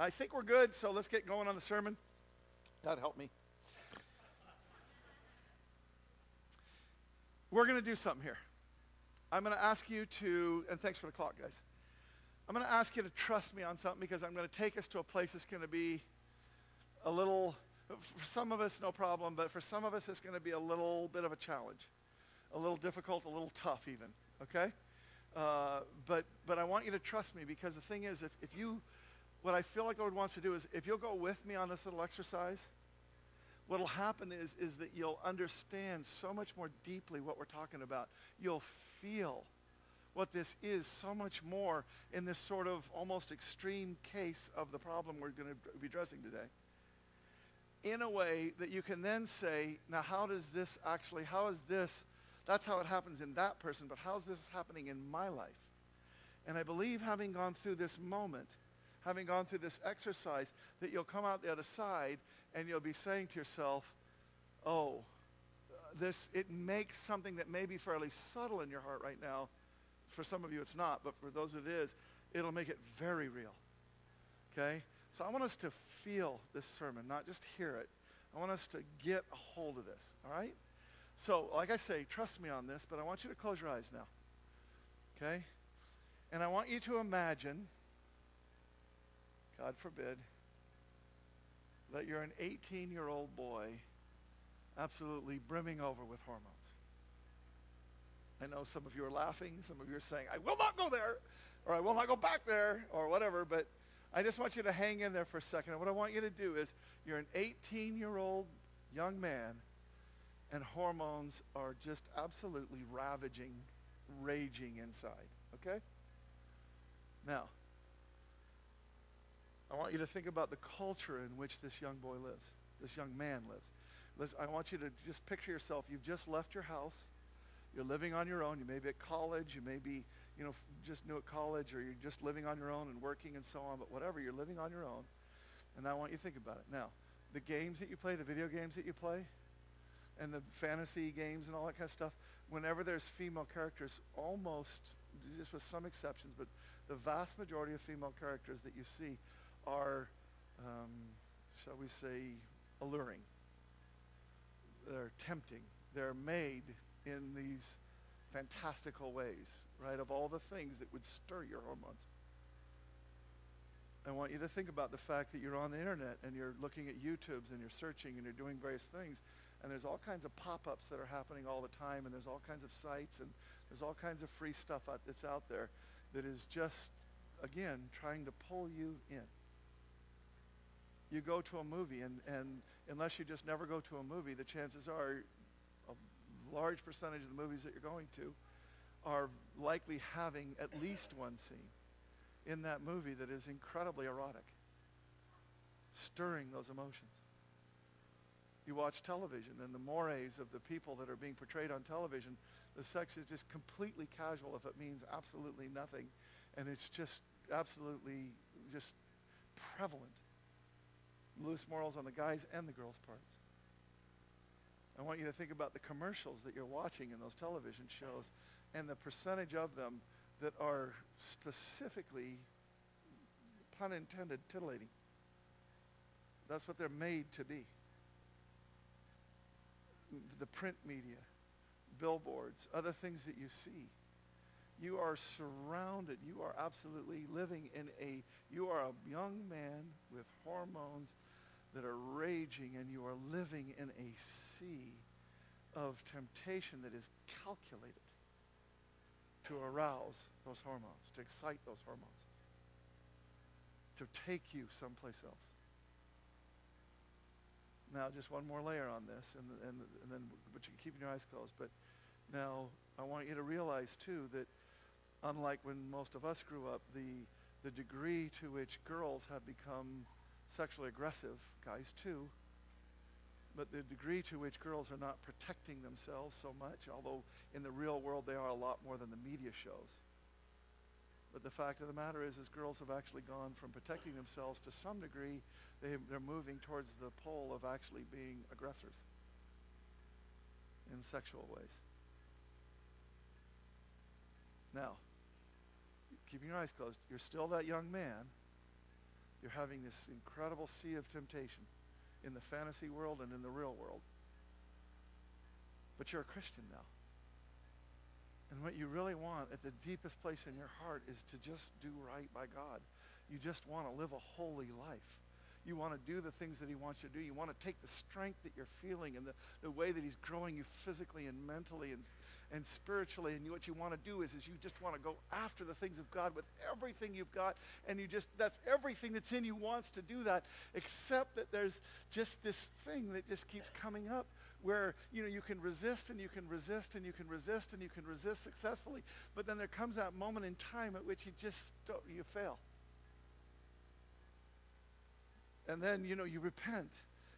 I think we're good, so let's get going on the sermon. God help me. We're going to do something here. I'm going to ask you to, and thanks for the clock, guys. I'm going to ask you to trust me on something because I'm going to take us to a place that's going to be a little, for some of us, no problem, but for some of us, it's going to be a little bit of a challenge, a little difficult, a little tough even, okay? Uh, but, but I want you to trust me because the thing is, if, if you, what I feel like the Lord wants to do is if you'll go with me on this little exercise, what will happen is, is that you'll understand so much more deeply what we're talking about. You'll feel what this is so much more in this sort of almost extreme case of the problem we're going to be addressing today. In a way that you can then say, now how does this actually, how is this, that's how it happens in that person, but how's this happening in my life? And I believe having gone through this moment, having gone through this exercise, that you'll come out the other side and you'll be saying to yourself, oh, this, it makes something that may be fairly subtle in your heart right now. For some of you it's not, but for those it is, it'll make it very real. Okay? So I want us to feel this sermon, not just hear it. I want us to get a hold of this, all right? So, like I say, trust me on this, but I want you to close your eyes now. Okay? And I want you to imagine, God forbid, that you're an 18-year-old boy absolutely brimming over with hormones. I know some of you are laughing. Some of you are saying, I will not go there, or I will not go back there, or whatever, but I just want you to hang in there for a second. And what I want you to do is you're an 18-year-old young man, and hormones are just absolutely ravaging, raging inside, okay? Now, I want you to think about the culture in which this young boy lives, this young man lives. I want you to just picture yourself. You've just left your house. You're living on your own. You may be at college. You may be, you know, just new at college, or you're just living on your own and working and so on. But whatever, you're living on your own. And I want you to think about it. Now, the games that you play, the video games that you play, and the fantasy games and all that kind of stuff, whenever there's female characters, almost, just with some exceptions, but the vast majority of female characters that you see are, um, shall we say, alluring. They're tempting. They're made in these fantastical ways, right, of all the things that would stir your hormones. I want you to think about the fact that you're on the internet and you're looking at YouTubes and you're searching and you're doing various things, and there's all kinds of pop-ups that are happening all the time, and there's all kinds of sites, and there's all kinds of free stuff out, that's out there that is just, again, trying to pull you in you go to a movie, and, and unless you just never go to a movie, the chances are a large percentage of the movies that you're going to are likely having at least one scene in that movie that is incredibly erotic, stirring those emotions. You watch television, and the mores of the people that are being portrayed on television, the sex is just completely casual if it means absolutely nothing. And it's just absolutely just prevalent loose morals on the guys and the girls' parts. I want you to think about the commercials that you're watching in those television shows and the percentage of them that are specifically, pun intended, titillating. That's what they're made to be. The print media, billboards, other things that you see. You are surrounded. You are absolutely living in a, you are a young man with hormones that are raging and you are living in a sea of temptation that is calculated to arouse those hormones, to excite those hormones, to take you someplace else. Now, just one more layer on this, and, and, and then, but you can keep your eyes closed. But now, I want you to realize, too, that unlike when most of us grew up, the, the degree to which girls have become sexually aggressive, guys too, but the degree to which girls are not protecting themselves so much, although in the real world they are a lot more than the media shows. But the fact of the matter is, is girls have actually gone from protecting themselves to some degree, they, they're moving towards the pole of actually being aggressors in sexual ways. Now, keeping your eyes closed, you're still that young man You're having this incredible sea of temptation in the fantasy world and in the real world. But you're a Christian now. And what you really want at the deepest place in your heart is to just do right by God. You just want to live a holy life. You want to do the things that he wants you to do. You want to take the strength that you're feeling and the, the way that he's growing you physically and mentally and, and spiritually. And you, what you want to do is, is you just want to go after the things of God with everything you've got. And you just, that's everything that's in you wants to do that, except that there's just this thing that just keeps coming up where you know you can resist and you can resist and you can resist and you can resist successfully but then there comes that moment in time at which you just you fail and then you know you repent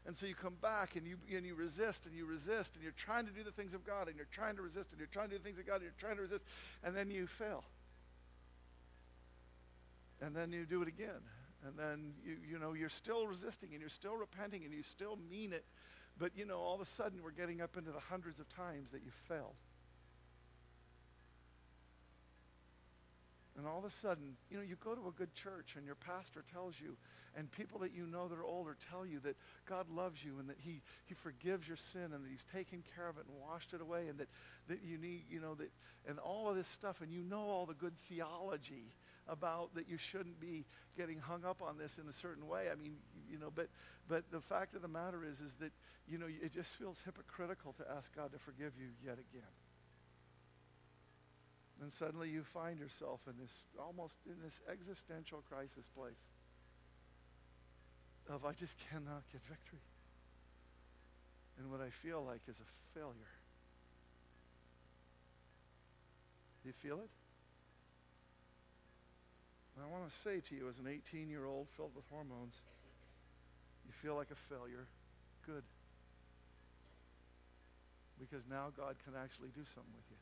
and so you come back and you, and you resist and you resist and you're trying to do the things of God and you're trying to resist and you're trying to do the things of God and you're trying to resist and then you fail. And then you do it again. And then you, you know you're still resisting and you're still repenting and you still mean it. But you know all of a sudden we're getting up into the hundreds of times that you failed. And all of a sudden, you know, you go to a good church and your pastor tells you, and people that you know that are older tell you that God loves you and that he, he forgives your sin and that he's taken care of it and washed it away and that, that you need, you know, that, and all of this stuff. And you know all the good theology about that you shouldn't be getting hung up on this in a certain way. I mean, you know, but, but the fact of the matter is, is that, you know, it just feels hypocritical to ask God to forgive you yet again. And suddenly you find yourself in this almost in this existential crisis place of I just cannot get victory. And what I feel like is a failure. Do you feel it? And I want to say to you as an 18-year-old filled with hormones, you feel like a failure. Good. Because now God can actually do something with you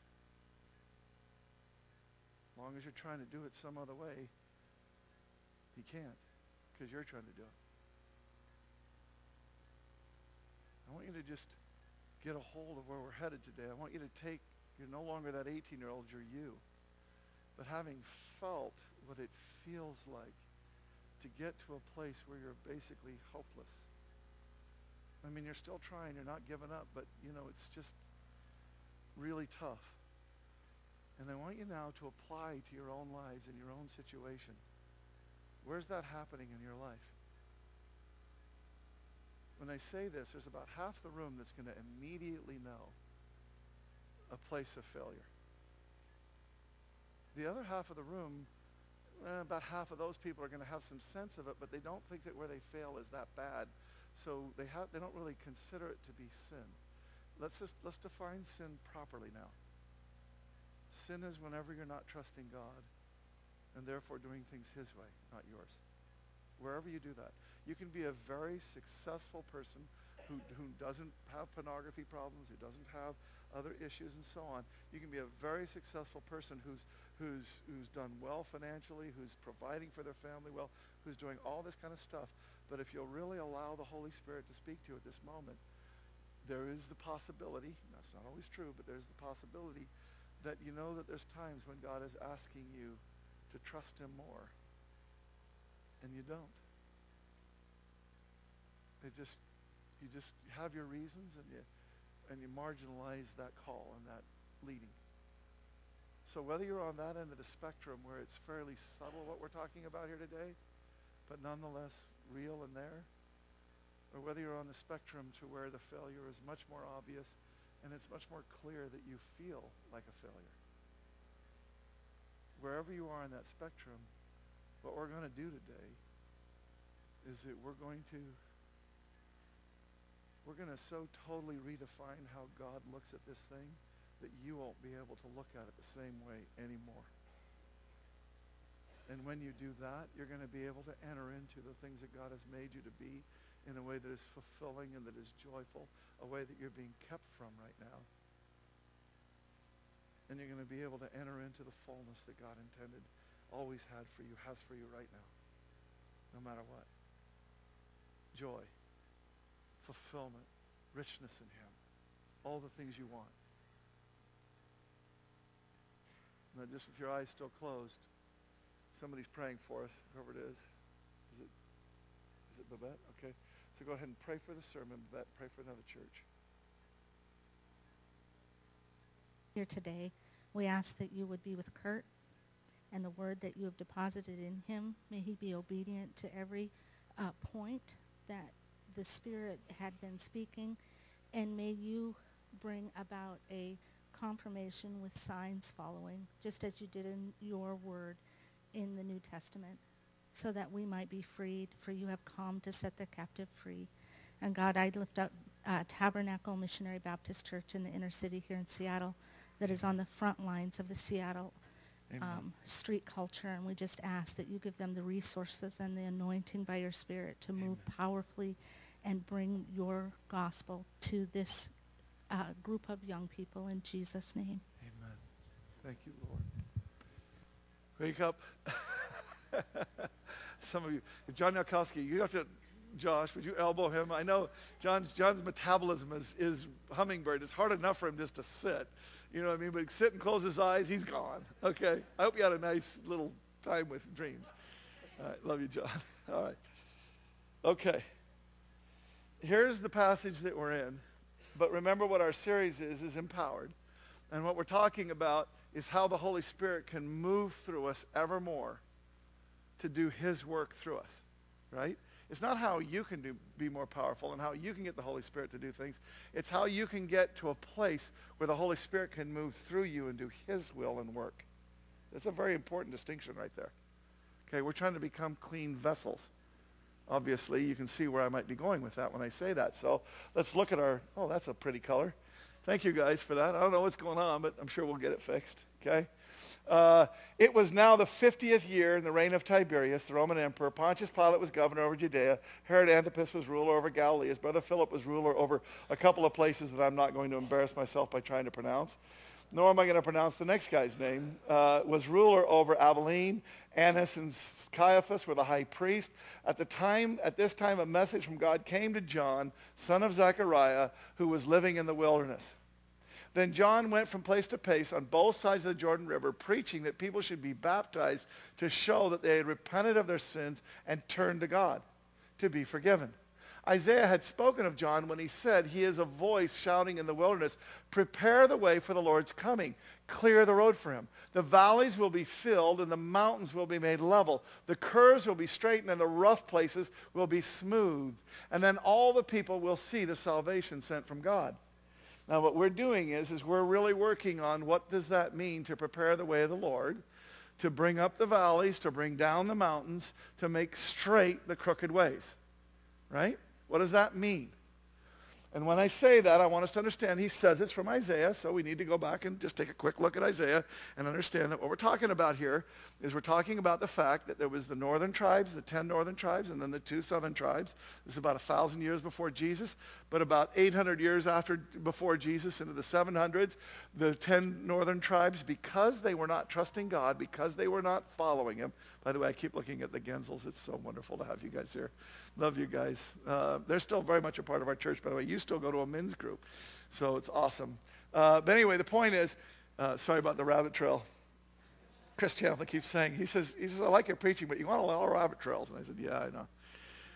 long as you're trying to do it some other way, he can't because you're trying to do it. I want you to just get a hold of where we're headed today. I want you to take, you're no longer that 18-year-old, you're you. But having felt what it feels like to get to a place where you're basically hopeless. I mean, you're still trying, you're not giving up, but, you know, it's just really tough. And I want you now to apply to your own lives and your own situation. Where's that happening in your life? When I say this, there's about half the room that's going to immediately know a place of failure. The other half of the room, eh, about half of those people are going to have some sense of it, but they don't think that where they fail is that bad. So they, they don't really consider it to be sin. Let's just let's define sin properly now. Sin is whenever you're not trusting God and therefore doing things his way, not yours. Wherever you do that. You can be a very successful person who, who doesn't have pornography problems, who doesn't have other issues and so on. You can be a very successful person who's, who's, who's done well financially, who's providing for their family well, who's doing all this kind of stuff. But if you'll really allow the Holy Spirit to speak to you at this moment, there is the possibility, that's not always true, but there's the possibility that you know that there's times when God is asking you to trust him more and you don't. It just you just have your reasons and you and you marginalize that call and that leading. So whether you're on that end of the spectrum where it's fairly subtle what we're talking about here today, but nonetheless real and there, or whether you're on the spectrum to where the failure is much more obvious and it's much more clear that you feel like a failure. Wherever you are in that spectrum, what we're going to do today is that we're going to we're going to so totally redefine how God looks at this thing that you won't be able to look at it the same way anymore. And when you do that, you're going to be able to enter into the things that God has made you to be in a way that is fulfilling and that is joyful, a way that you're being kept from right now. And you're going to be able to enter into the fullness that God intended, always had for you, has for you right now, no matter what. Joy, fulfillment, richness in him, all the things you want. Now, just with your eyes still closed, somebody's praying for us, whoever it is. Is it, is it Babette? Okay. So go ahead and pray for the sermon, Babette. Pray for another church. Here today, we ask that you would be with Kurt and the word that you have deposited in him. May he be obedient to every uh, point that the Spirit had been speaking, and may you bring about a confirmation with signs following, just as you did in your word in the New Testament, so that we might be freed, for you have come to set the captive free. And God, I lift up uh, Tabernacle Missionary Baptist Church in the inner city here in Seattle that is on the front lines of the Seattle um, street culture. And we just ask that you give them the resources and the anointing by your Spirit to move Amen. powerfully and bring your gospel to this uh, group of young people in Jesus' name. Amen. Thank you, Lord. Wake up. Some of you, John Nowakowski, you have to, Josh, would you elbow him? I know John's, John's metabolism is, is hummingbird. It's hard enough for him just to sit. You know what I mean? But sit and close his eyes, he's gone. Okay? I hope you had a nice little time with dreams. All right. Love you, John. All right. Okay. Here's the passage that we're in. But remember what our series is, is empowered. And what we're talking about is how the Holy Spirit can move through us evermore to do his work through us. Right? It's not how you can do, be more powerful and how you can get the Holy Spirit to do things. It's how you can get to a place where the Holy Spirit can move through you and do his will and work. That's a very important distinction right there. Okay, we're trying to become clean vessels. Obviously, you can see where I might be going with that when I say that. So let's look at our, oh, that's a pretty color. Thank you guys for that. I don't know what's going on, but I'm sure we'll get it fixed. Okay? Uh, it was now the 50th year in the reign of Tiberius, the Roman emperor. Pontius Pilate was governor over Judea. Herod Antipas was ruler over Galilee. His brother Philip was ruler over a couple of places that I'm not going to embarrass myself by trying to pronounce. Nor am I going to pronounce the next guy's name. Uh, was ruler over Abilene. Annas and Caiaphas were the high priest. At the time, at this time, a message from God came to John, son of Zechariah, who was living in the wilderness. Then John went from place to place on both sides of the Jordan River, preaching that people should be baptized to show that they had repented of their sins and turned to God to be forgiven. Isaiah had spoken of John when he said, He is a voice shouting in the wilderness, Prepare the way for the Lord's coming. Clear the road for him. The valleys will be filled and the mountains will be made level. The curves will be straightened and the rough places will be smooth. And then all the people will see the salvation sent from God. Now what we're doing is, is we're really working on what does that mean to prepare the way of the Lord, to bring up the valleys, to bring down the mountains, to make straight the crooked ways. Right? What does that mean? And when I say that, I want us to understand he says it's from Isaiah, so we need to go back and just take a quick look at Isaiah and understand that what we're talking about here is we're talking about the fact that there was the northern tribes, the ten northern tribes, and then the two southern tribes. This is about a thousand years before Jesus, but about 800 years after before Jesus, into the 700s, the ten northern tribes, because they were not trusting God, because they were not following him. By the way, I keep looking at the Gensels. It's so wonderful to have you guys here. Love you guys. Uh, they're still very much a part of our church, by the way. You still go to a men's group, so it's awesome. Uh, but anyway, the point is, uh, sorry about the rabbit trail. Chris Chandler keeps saying, he says, he says, I like your preaching, but you want a lot of rabbit trails. And I said, yeah, I know.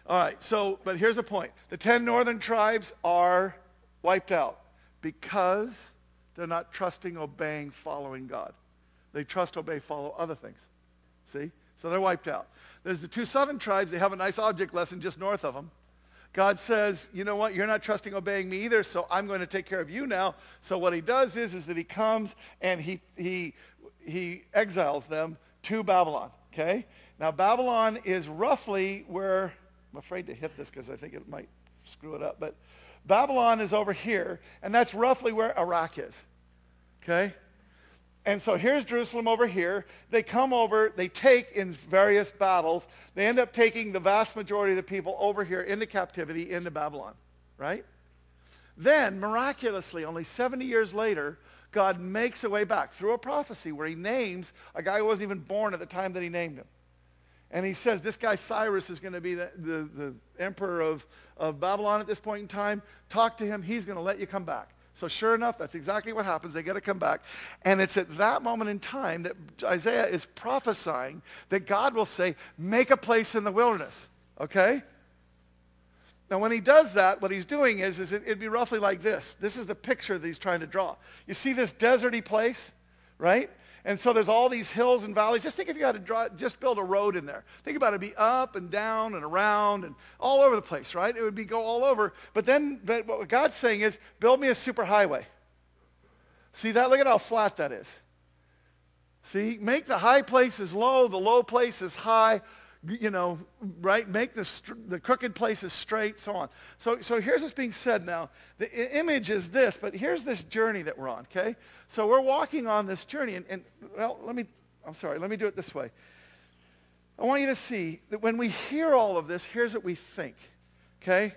All right, so, but here's the point. The 10 northern tribes are wiped out because they're not trusting, obeying, following God. They trust, obey, follow other things. See? So they're wiped out. There's the two southern tribes. They have a nice object lesson just north of them. God says, you know what, you're not trusting, obeying me either, so I'm going to take care of you now. So what he does is, is that he comes and he, he, he exiles them to Babylon, okay? Now, Babylon is roughly where, I'm afraid to hit this because I think it might screw it up, but Babylon is over here, and that's roughly where Iraq is, okay? And so here's Jerusalem over here. They come over, they take in various battles. They end up taking the vast majority of the people over here into captivity into Babylon, right? Then, miraculously, only 70 years later, God makes a way back through a prophecy where he names a guy who wasn't even born at the time that he named him. And he says, this guy Cyrus is going to be the, the, the emperor of, of Babylon at this point in time. Talk to him. He's going to let you come back. So sure enough, that's exactly what happens. They get to come back. And it's at that moment in time that Isaiah is prophesying that God will say, make a place in the wilderness. Okay? Now, when he does that, what he's doing is, is it, it'd be roughly like this. This is the picture that he's trying to draw. You see this deserty place, right? And so there's all these hills and valleys. Just think if you had to draw, just build a road in there. Think about it, it'd be up and down and around and all over the place, right? It would be go all over. But then but what God's saying is, build me a super highway. See that? Look at how flat that is. See, make the high places low, the low places high, you know, right? Make the, the crooked places straight, so on. So, so here's what's being said now. The image is this, but here's this journey that we're on, okay? So we're walking on this journey, and, and well, let me, I'm sorry, let me do it this way. I want you to see that when we hear all of this, here's what we think, okay?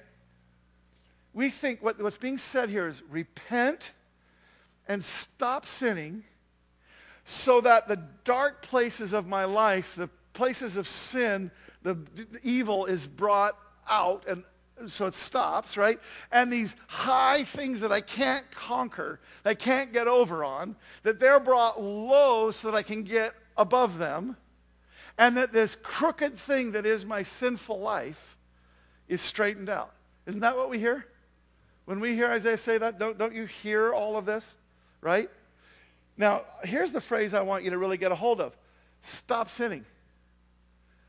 We think what, what's being said here is repent and stop sinning so that the dark places of my life, the places of sin, the, the evil is brought out and so it stops, right? And these high things that I can't conquer, that I can't get over on, that they're brought low so that I can get above them. And that this crooked thing that is my sinful life is straightened out. Isn't that what we hear? When we hear Isaiah say that, don't, don't you hear all of this? Right? Now, here's the phrase I want you to really get a hold of. Stop sinning.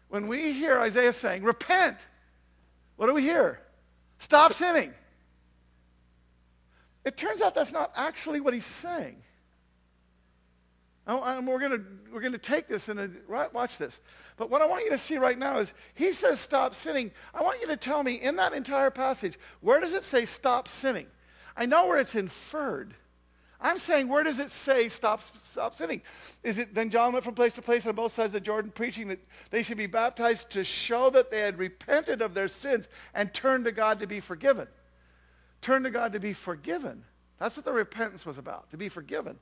When we hear Isaiah saying, repent, what do we hear? Stop sinning. It turns out that's not actually what he's saying. And we're going we're gonna take this and right, watch this. But what I want you to see right now is he says stop sinning. I want you to tell me in that entire passage, where does it say stop sinning? I know where it's inferred. I'm saying, where does it say stop, stop sinning? Is it then John went from place to place on both sides of Jordan preaching that they should be baptized to show that they had repented of their sins and turned to God to be forgiven? Turn to God to be forgiven. That's what the repentance was about, to be forgiven.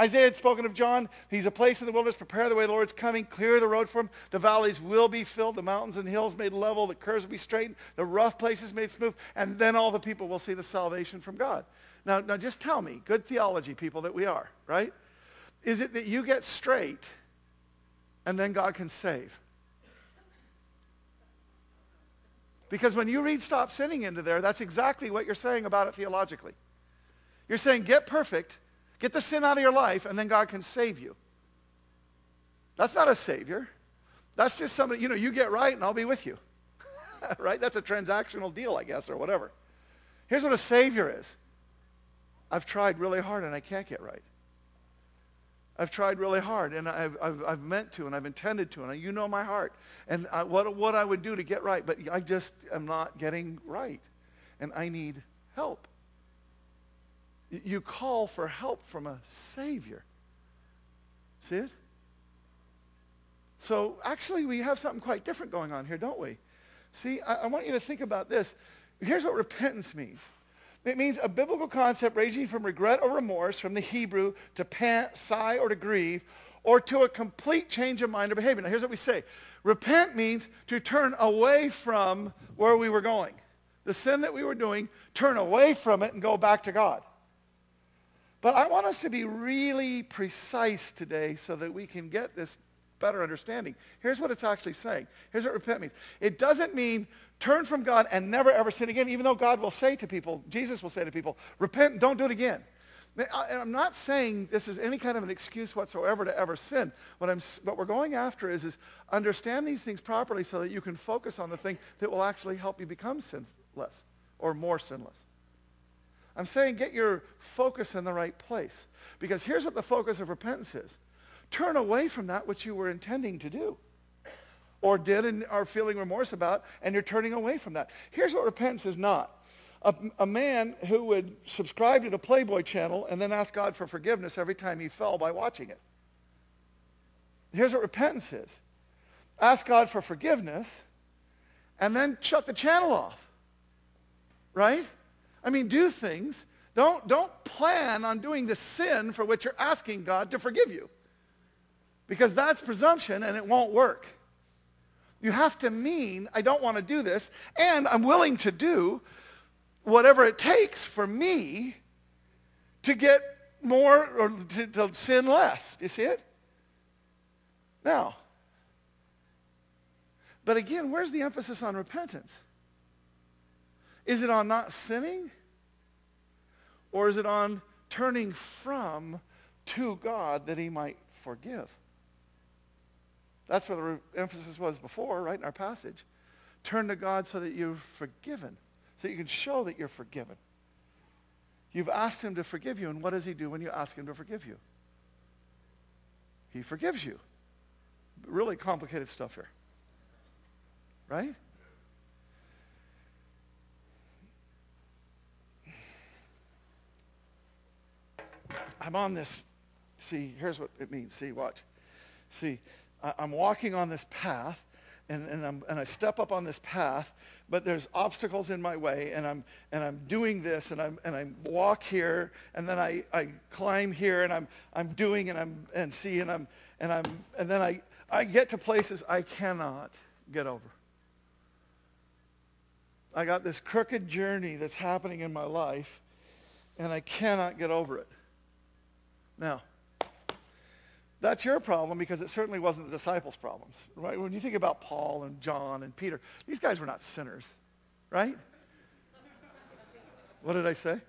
Isaiah had spoken of John. He's a place in the wilderness. Prepare the way, the Lord's coming. Clear the road for him. The valleys will be filled. The mountains and hills made level. The curves will be straightened. The rough places made smooth. And then all the people will see the salvation from God. Now, now just tell me, good theology people that we are, right? Is it that you get straight and then God can save? Because when you read stop sinning into there, that's exactly what you're saying about it theologically. You're saying get perfect, get the sin out of your life, and then God can save you. That's not a savior. That's just somebody, you know, you get right and I'll be with you. right? That's a transactional deal, I guess, or whatever. Here's what a savior is. I've tried really hard and I can't get right. I've tried really hard and I've, I've, I've meant to and I've intended to and you know my heart and I, what, what I would do to get right, but I just am not getting right and I need help. You call for help from a Savior. See it? So actually we have something quite different going on here, don't we? See, I, I want you to think about this. Here's what repentance means. It means a biblical concept ranging from regret or remorse from the Hebrew to pant, sigh, or to grieve, or to a complete change of mind or behavior. Now, here's what we say. Repent means to turn away from where we were going. The sin that we were doing, turn away from it and go back to God. But I want us to be really precise today so that we can get this better understanding. Here's what it's actually saying. Here's what repent means. It doesn't mean turn from God and never ever sin again, even though God will say to people, Jesus will say to people, repent, and don't do it again. I'm not saying this is any kind of an excuse whatsoever to ever sin. What, I'm, what we're going after is, is understand these things properly so that you can focus on the thing that will actually help you become sinless or more sinless. I'm saying get your focus in the right place. Because here's what the focus of repentance is. Turn away from that which you were intending to do or did and are feeling remorse about, and you're turning away from that. Here's what repentance is not. A, a, man who would subscribe to the Playboy channel and then ask God for forgiveness every time he fell by watching it. Here's what repentance is. Ask God for forgiveness and then shut the channel off. Right? I mean, do things. Don't, don't plan on doing the sin for which you're asking God to forgive you. Because that's presumption and it won't work. You have to mean, I don't want to do this, and I'm willing to do whatever it takes for me to get more or to, to sin less. You see it? Now, but again, where's the emphasis on repentance? Is it on not sinning? Or is it on turning from to God that he might forgive? That's where the emphasis was before, right, in our passage. Turn to God so that you're forgiven, so you can show that you're forgiven. You've asked him to forgive you, and what does he do when you ask him to forgive you? He forgives you. Really complicated stuff here. Right? I'm on this. See, here's what it means. See, watch. See, I, am walking on this path, and, and, I'm, and I step up on this path, but there's obstacles in my way, and I'm, and I'm doing this, and, I'm, and I walk here, and then I, I climb here, and I'm, I'm doing, and I'm, and see, and I'm, and I'm, and then I, I get to places I cannot get over. I got this crooked journey that's happening in my life, and I cannot get over it. Now, that's your problem because it certainly wasn't the disciples' problems, right? When you think about Paul and John and Peter, these guys were not sinners, right? What did I say?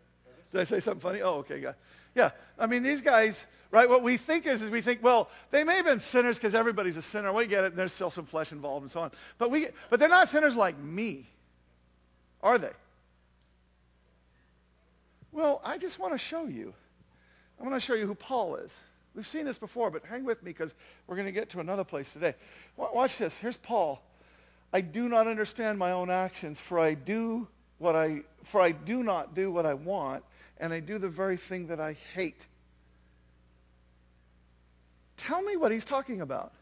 Did I say something funny? Oh, okay, yeah. Yeah, I mean, these guys, right, what we think is, is we think, well, they may have been sinners because everybody's a sinner. We get it, and there's still some flesh involved and so on. But, we, but they're not sinners like me, are they? Well, I just want to show you. I want to show you who Paul is. We've seen this before, but hang with me because we're going to get to another place today. Watch this. Here's Paul. I do not understand my own actions, for I do what I for I do not do what I want, and I do the very thing that I hate. Tell me what he's talking about.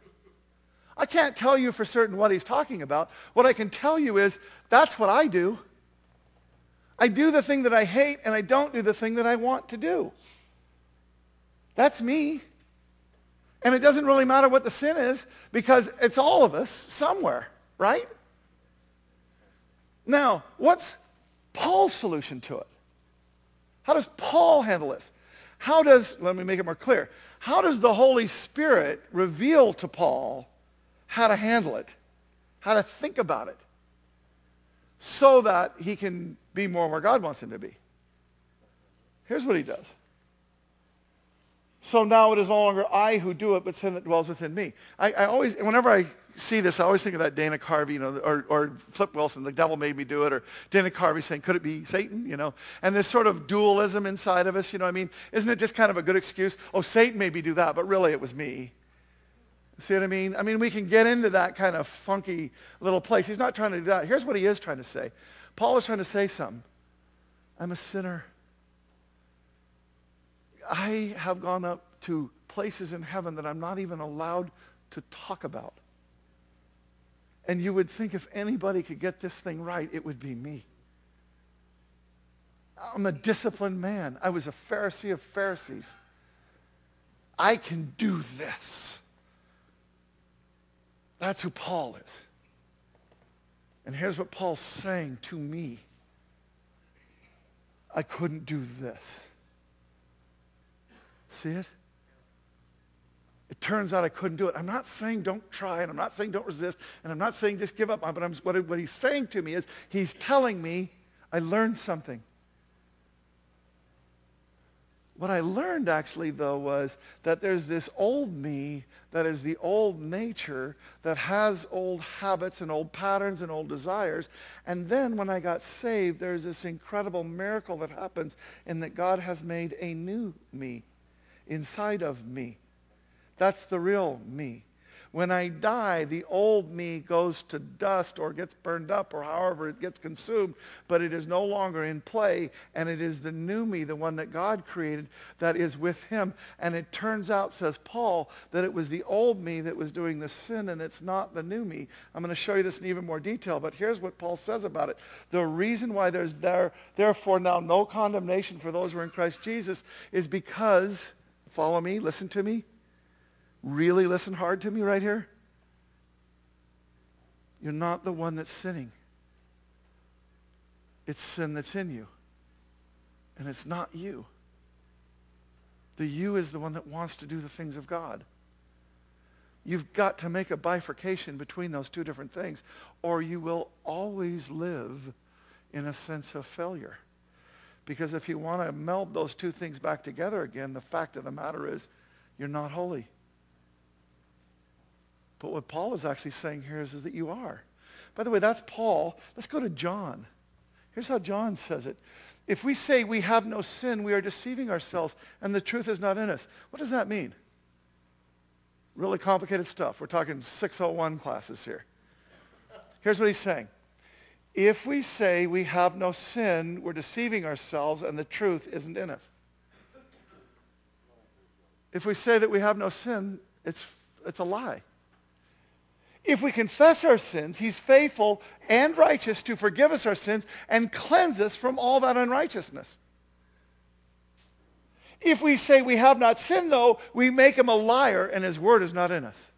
I can't tell you for certain what he's talking about. What I can tell you is that's what I do. I do the thing that I hate, and I don't do the thing that I want to do. That's me. And it doesn't really matter what the sin is because it's all of us somewhere, right? Now, what's Paul's solution to it? How does Paul handle this? How does, let me make it more clear, how does the Holy Spirit reveal to Paul how to handle it, how to think about it, so that he can be more where God wants him to be? Here's what he does. So now it is no longer I who do it, but sin that dwells within me. I, I always, whenever I see this, I always think of that Dana Carvey, you know, or, or Flip Wilson, the devil made me do it, or Dana Carvey saying, could it be Satan, you know? And this sort of dualism inside of us, you know I mean? Isn't it just kind of a good excuse? Oh, Satan made me do that, but really it was me. See what I mean? I mean, we can get into that kind of funky little place. He's not trying to do that. Here's what he is trying to say. Paul is trying to say something. I'm a sinner. I have gone up to places in heaven that I'm not even allowed to talk about. And you would think if anybody could get this thing right, it would be me. I'm a disciplined man. I was a Pharisee of Pharisees. I can do this. That's who Paul is. And here's what Paul's saying to me. I couldn't do this. See it? It turns out I couldn't do it. I'm not saying don't try, and I'm not saying don't resist, and I'm not saying just give up. But I'm, what, what he's saying to me is he's telling me I learned something. What I learned actually, though, was that there's this old me that is the old nature that has old habits and old patterns and old desires. And then when I got saved, there's this incredible miracle that happens in that God has made a new me inside of me. That's the real me. When I die, the old me goes to dust or gets burned up or however it gets consumed, but it is no longer in play, and it is the new me, the one that God created, that is with him. And it turns out, says Paul, that it was the old me that was doing the sin, and it's not the new me. I'm going to show you this in even more detail, but here's what Paul says about it. The reason why there's there, therefore now no condemnation for those who are in Christ Jesus is because Follow me, listen to me. Really listen hard to me right here. You're not the one that's sinning. It's sin that's in you. And it's not you. The you is the one that wants to do the things of God. You've got to make a bifurcation between those two different things, or you will always live in a sense of failure. Because if you want to meld those two things back together again, the fact of the matter is you're not holy. But what Paul is actually saying here is, is that you are. By the way, that's Paul. Let's go to John. Here's how John says it. If we say we have no sin, we are deceiving ourselves, and the truth is not in us. What does that mean? Really complicated stuff. We're talking 601 classes here. Here's what he's saying. If we say we have no sin, we're deceiving ourselves, and the truth isn't in us. If we say that we have no sin, it's, it's a lie. If we confess our sins, he's faithful and righteous to forgive us our sins and cleanse us from all that unrighteousness. If we say we have not sinned, though, we make him a liar and his word is not in us.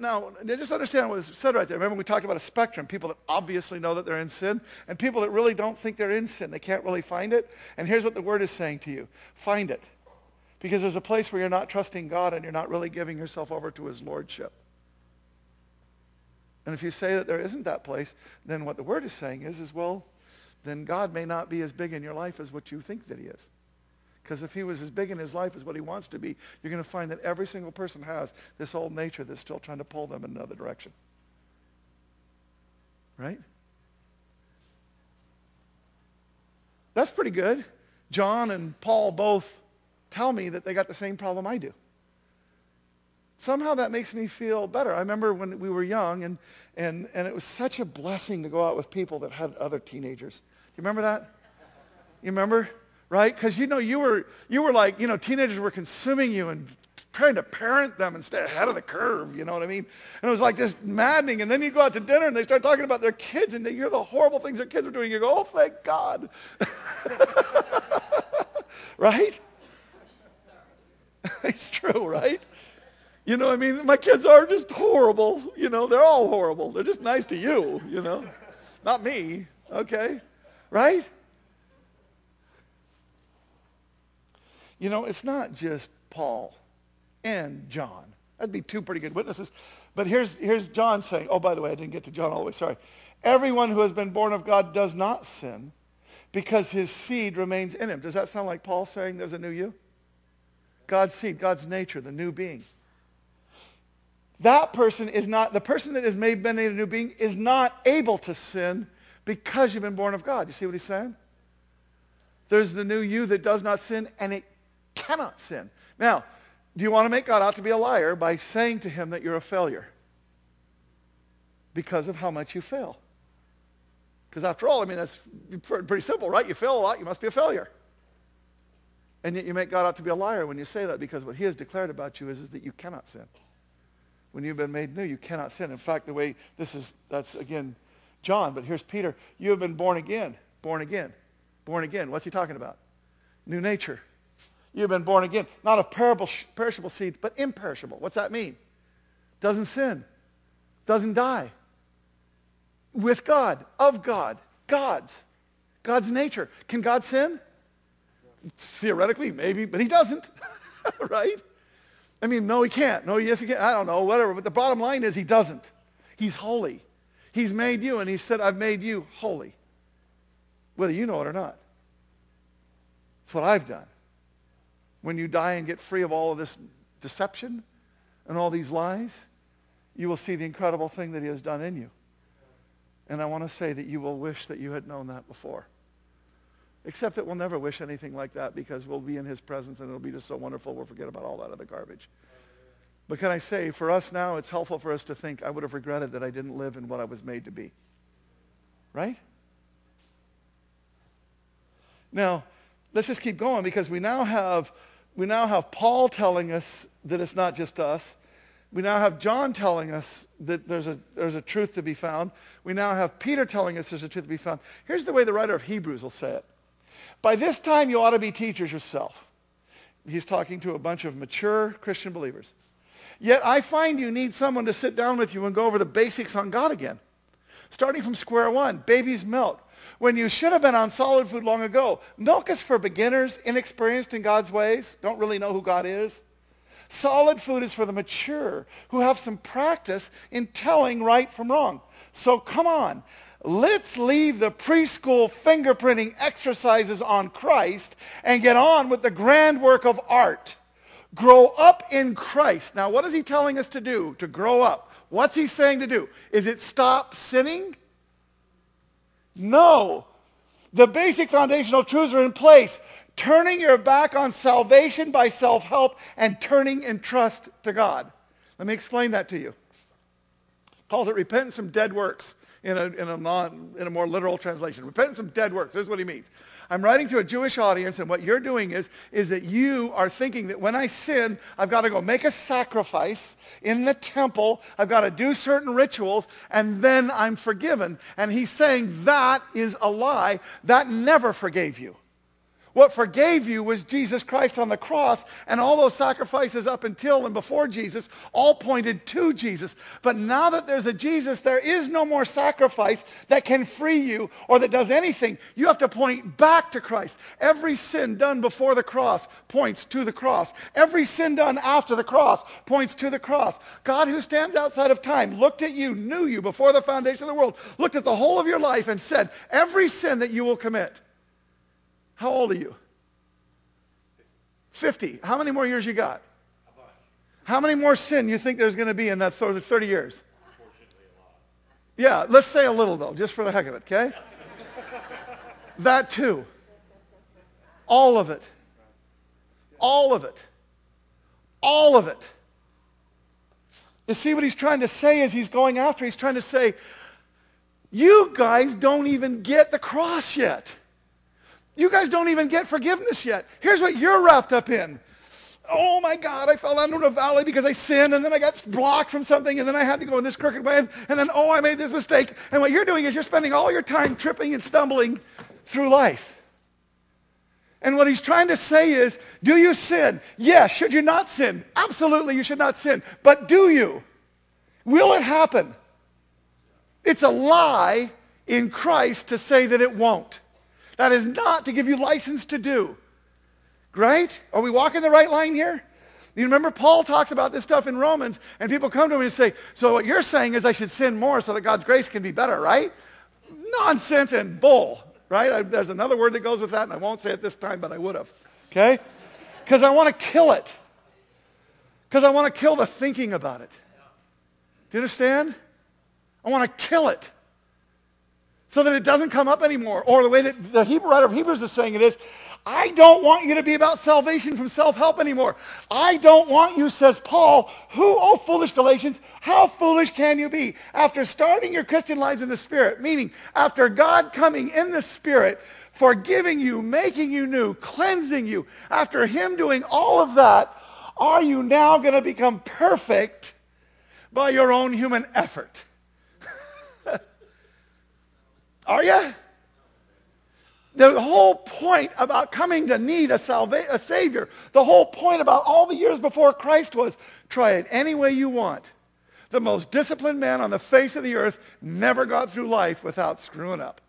Now, just understand what was said right there. Remember, we talked about a spectrum people that obviously know that they're in sin, and people that really don't think they're in sin. They can't really find it. And here's what the word is saying to you find it. Because there's a place where you're not trusting God and you're not really giving yourself over to his lordship. And if you say that there isn't that place, then what the word is saying is, is well, then God may not be as big in your life as what you think that he is. Because if he was as big in his life as what he wants to be, you're going to find that every single person has this old nature that's still trying to pull them in another direction. Right? That's pretty good. John and Paul both tell me that they got the same problem I do. Somehow that makes me feel better. I remember when we were young, and, and, and it was such a blessing to go out with people that had other teenagers. Do you remember that? You remember? Right? Because you know, you were, you were like, you know, teenagers were consuming you and trying to parent them and stay ahead of the curve, you know what I mean? And it was like just maddening. And then you go out to dinner and they start talking about their kids and they hear the horrible things their kids are doing. You go, oh, thank God. right? it's true, right? You know, I mean, my kids are just horrible. You know, they're all horrible. They're just nice to you, you know, not me, okay? Right? You know, it's not just Paul and John. That'd be two pretty good witnesses. But here's, here's John saying, oh, by the way, I didn't get to John all the way, sorry. Everyone who has been born of God does not sin because his seed remains in him. Does that sound like Paul saying there's a new you? God's seed, God's nature, the new being. That person is not, the person that is made, made a new being is not able to sin because you've been born of God. You see what he's saying? There's the new you that does not sin, and it cannot sin. Now, do you want to make God out to be a liar by saying to him that you're a failure? Because of how much you fail. Because after all, I mean, that's pretty simple, right? You fail a lot, you must be a failure. And yet you make God out to be a liar when you say that because what he has declared about you is, is that you cannot sin. When you've been made new, you cannot sin. In fact, the way this is, that's again John, but here's Peter. You have been born again. Born again. Born again. What's he talking about? New nature. You've been born again. Not of perishable seed, but imperishable. What's that mean? Doesn't sin. Doesn't die. With God. Of God. God's. God's nature. Can God sin? Theoretically, maybe, but he doesn't, right? I mean, no, he can't. No, yes, he can't. I don't know, whatever. But the bottom line is he doesn't. He's holy. He's made you, and he said, I've made you holy, whether you know it or not. It's what I've done. When you die and get free of all of this deception and all these lies, you will see the incredible thing that he has done in you. And I want to say that you will wish that you had known that before. Except that we'll never wish anything like that because we'll be in his presence and it'll be just so wonderful we'll forget about all that other garbage. But can I say, for us now, it's helpful for us to think, I would have regretted that I didn't live in what I was made to be. Right? Now, let's just keep going because we now have, we now have Paul telling us that it's not just us. We now have John telling us that there's a, there's a truth to be found. We now have Peter telling us there's a truth to be found. Here's the way the writer of Hebrews will say it. By this time, you ought to be teachers yourself. He's talking to a bunch of mature Christian believers. Yet I find you need someone to sit down with you and go over the basics on God again. Starting from square one, baby's milk. When you should have been on solid food long ago. Milk is for beginners, inexperienced in God's ways, don't really know who God is. Solid food is for the mature who have some practice in telling right from wrong. So come on. Let's leave the preschool fingerprinting exercises on Christ and get on with the grand work of art. Grow up in Christ. Now, what is he telling us to do to grow up? What's he saying to do? Is it stop sinning? No. The basic foundational truths are in place. Turning your back on salvation by self-help and turning in trust to God. Let me explain that to you. Calls it repentance from dead works in a, in a, non, in a more literal translation. Repentance from dead works. Here's what he means. I'm writing to a Jewish audience, and what you're doing is, is that you are thinking that when I sin, I've got to go make a sacrifice in the temple. I've got to do certain rituals, and then I'm forgiven. And he's saying that is a lie. That never forgave you. What forgave you was Jesus Christ on the cross, and all those sacrifices up until and before Jesus all pointed to Jesus. But now that there's a Jesus, there is no more sacrifice that can free you or that does anything. You have to point back to Christ. Every sin done before the cross points to the cross. Every sin done after the cross points to the cross. God who stands outside of time looked at you, knew you before the foundation of the world, looked at the whole of your life and said, every sin that you will commit, how old are you? 50. How many more years you got? How many more sin you think there's going to be in that 30 years? Yeah, let's say a little though, just for the heck of it, okay? that too. All of it. All of it. All of it. You see what he's trying to say is he's going after, he's trying to say, you guys don't even get the cross yet. You guys don't even get forgiveness yet. Here's what you're wrapped up in. Oh my God, I fell down into a valley because I sinned and then I got blocked from something and then I had to go in this crooked way and, and then, oh, I made this mistake. And what you're doing is you're spending all your time tripping and stumbling through life. And what he's trying to say is, do you sin? Yes. Should you not sin? Absolutely, you should not sin. But do you? Will it happen? It's a lie in Christ to say that it won't. That is not to give you license to do. Right? Are we walking the right line here? You remember Paul talks about this stuff in Romans, and people come to him and say, so what you're saying is I should sin more so that God's grace can be better, right? Nonsense and bull, right? I, there's another word that goes with that, and I won't say it this time, but I would have. Okay? Because I want to kill it. Because I want to kill the thinking about it. Do you understand? I want to kill it so that it doesn't come up anymore. Or the way that the Hebrew writer of Hebrews is saying it is, I don't want you to be about salvation from self-help anymore. I don't want you, says Paul, who, oh foolish Galatians, how foolish can you be? After starting your Christian lives in the Spirit, meaning after God coming in the Spirit, forgiving you, making you new, cleansing you, after him doing all of that, are you now going to become perfect by your own human effort? Are you? The whole point about coming to need a, salva- a Savior, the whole point about all the years before Christ was try it any way you want. The most disciplined man on the face of the earth never got through life without screwing up.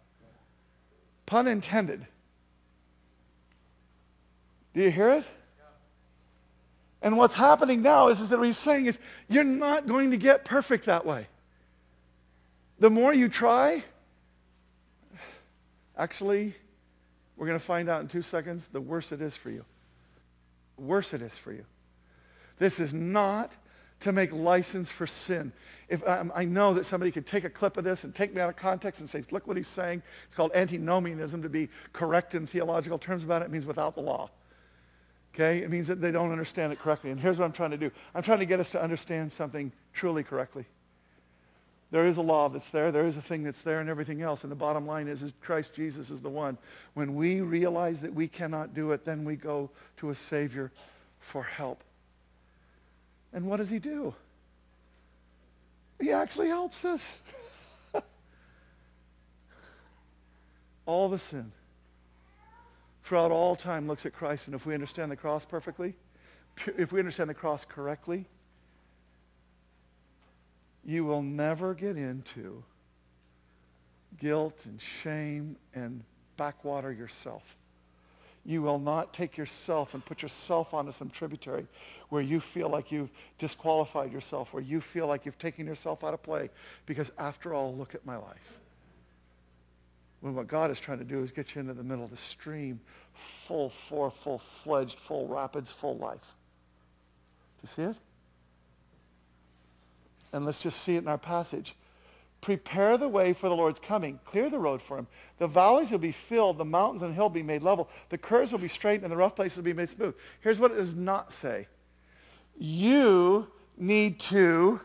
Pun intended. Do you hear it? And what's happening now is, is that what he's saying is you're not going to get perfect that way. The more you try, Actually, we're going to find out in two seconds, the worse it is for you. The worse it is for you. This is not to make license for sin. If um, I know that somebody could take a clip of this and take me out of context and say, look what he's saying. It's called antinomianism to be correct in theological terms about it. It means without the law. Okay? It means that they don't understand it correctly. And here's what I'm trying to do. I'm trying to get us to understand something truly correctly. There is a law that's there. There is a thing that's there and everything else. And the bottom line is, is Christ Jesus is the one. When we realize that we cannot do it, then we go to a Savior for help. And what does he do? He actually helps us. all the sin throughout all time looks at Christ. And if we understand the cross perfectly, if we understand the cross correctly, you will never get into guilt and shame and backwater yourself. you will not take yourself and put yourself onto some tributary where you feel like you've disqualified yourself, where you feel like you've taken yourself out of play. Because after all, look at my life. When what God is trying to do is get you into the middle of the stream, full, for, full-fledged, full rapids, full life. Do you see it? And let's just see it in our passage. Prepare the way for the Lord's coming. Clear the road for him. The valleys will be filled. The mountains and hill will be made level. The curves will be straight and the rough places will be made smooth. Here's what it does not say. You need to